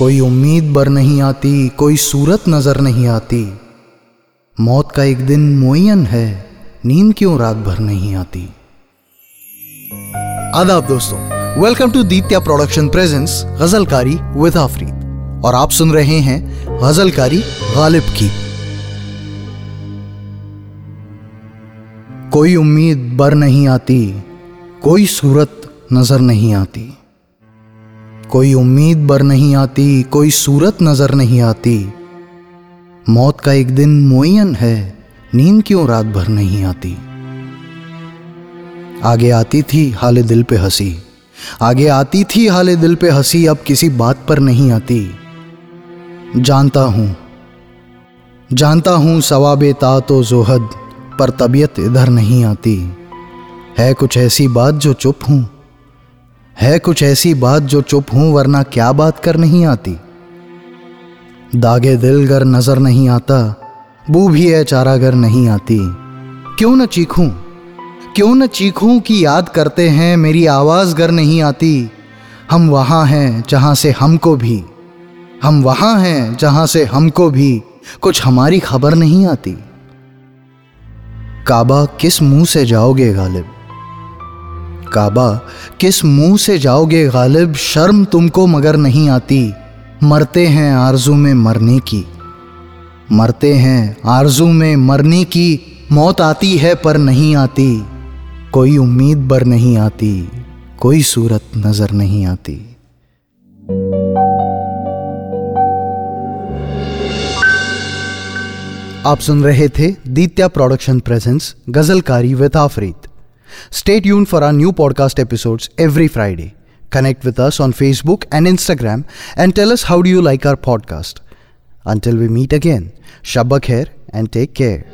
कोई उम्मीद बर नहीं आती, कोई सूरत नज़र नहीं आती। मौत का एक दिन मुयन है, नींद क्यों रात भर नहीं आती? आदाब दोस्तों welcome to Ditya production presents Ghazalkari with Afreed और आप सुन रहे हैं गजलकारी गालिब की। कोई उम्मीद बर नहीं आती, कोई सूरत नज़र नहीं आती। कोई उम्मीद बर नहीं आती, कोई सूरत नज़र नहीं आती। मौत का एक दिन मुयन है, नींद क्यों रात भर नहीं आती? आगे आती थी, हाले दिल पे हँसी। आगे आती थी, हाले दिल पे हँसी, अब किसी बात पर नहीं आती। जानता हूँ जानता हूँ, सवाबे ता तो जोहद, पर तबीयत इधर नहीं आती। है कुछ ऐसी बात जो चुप हूँ। है कुछ ऐसी बात जो चुप हूँ, वरना क्या बात कर नहीं आती? दागे दिल गर नज़र नहीं आता, बू भी है चारा चारागर नहीं आती। क्यों न चीखूं? क्यों न चीखूं कि याद करते हैं, मेरी आवाज़ गर नहीं आती। हम वहाँ हैं जहाँ से हमको भी। हम वहाँ हैं जहाँ से हमको भी। कुछ हमारी खबर नहीं आती। काबा किस मुँह से जाओगे, गालिब? काबा, किस मुँह से जाओगे गालिब, शर्म तुमको मगर नहीं आती। मरते हैं आरज़ू में मरने की। मरते हैं आरज़ू में मरने की, मौत आती है पर नहीं आती। कोई उम्मीद बर नहीं आती, कोई सूरत नज़र नहीं आती। आप सुन रहे थे Ditya production presents, Ghazalkari with Afreed. Stay tuned for our new podcast episodes every Friday. Connect with us on Facebook and Instagram and tell us how do you like our podcast. Until we meet again, Shabba Khair and take care.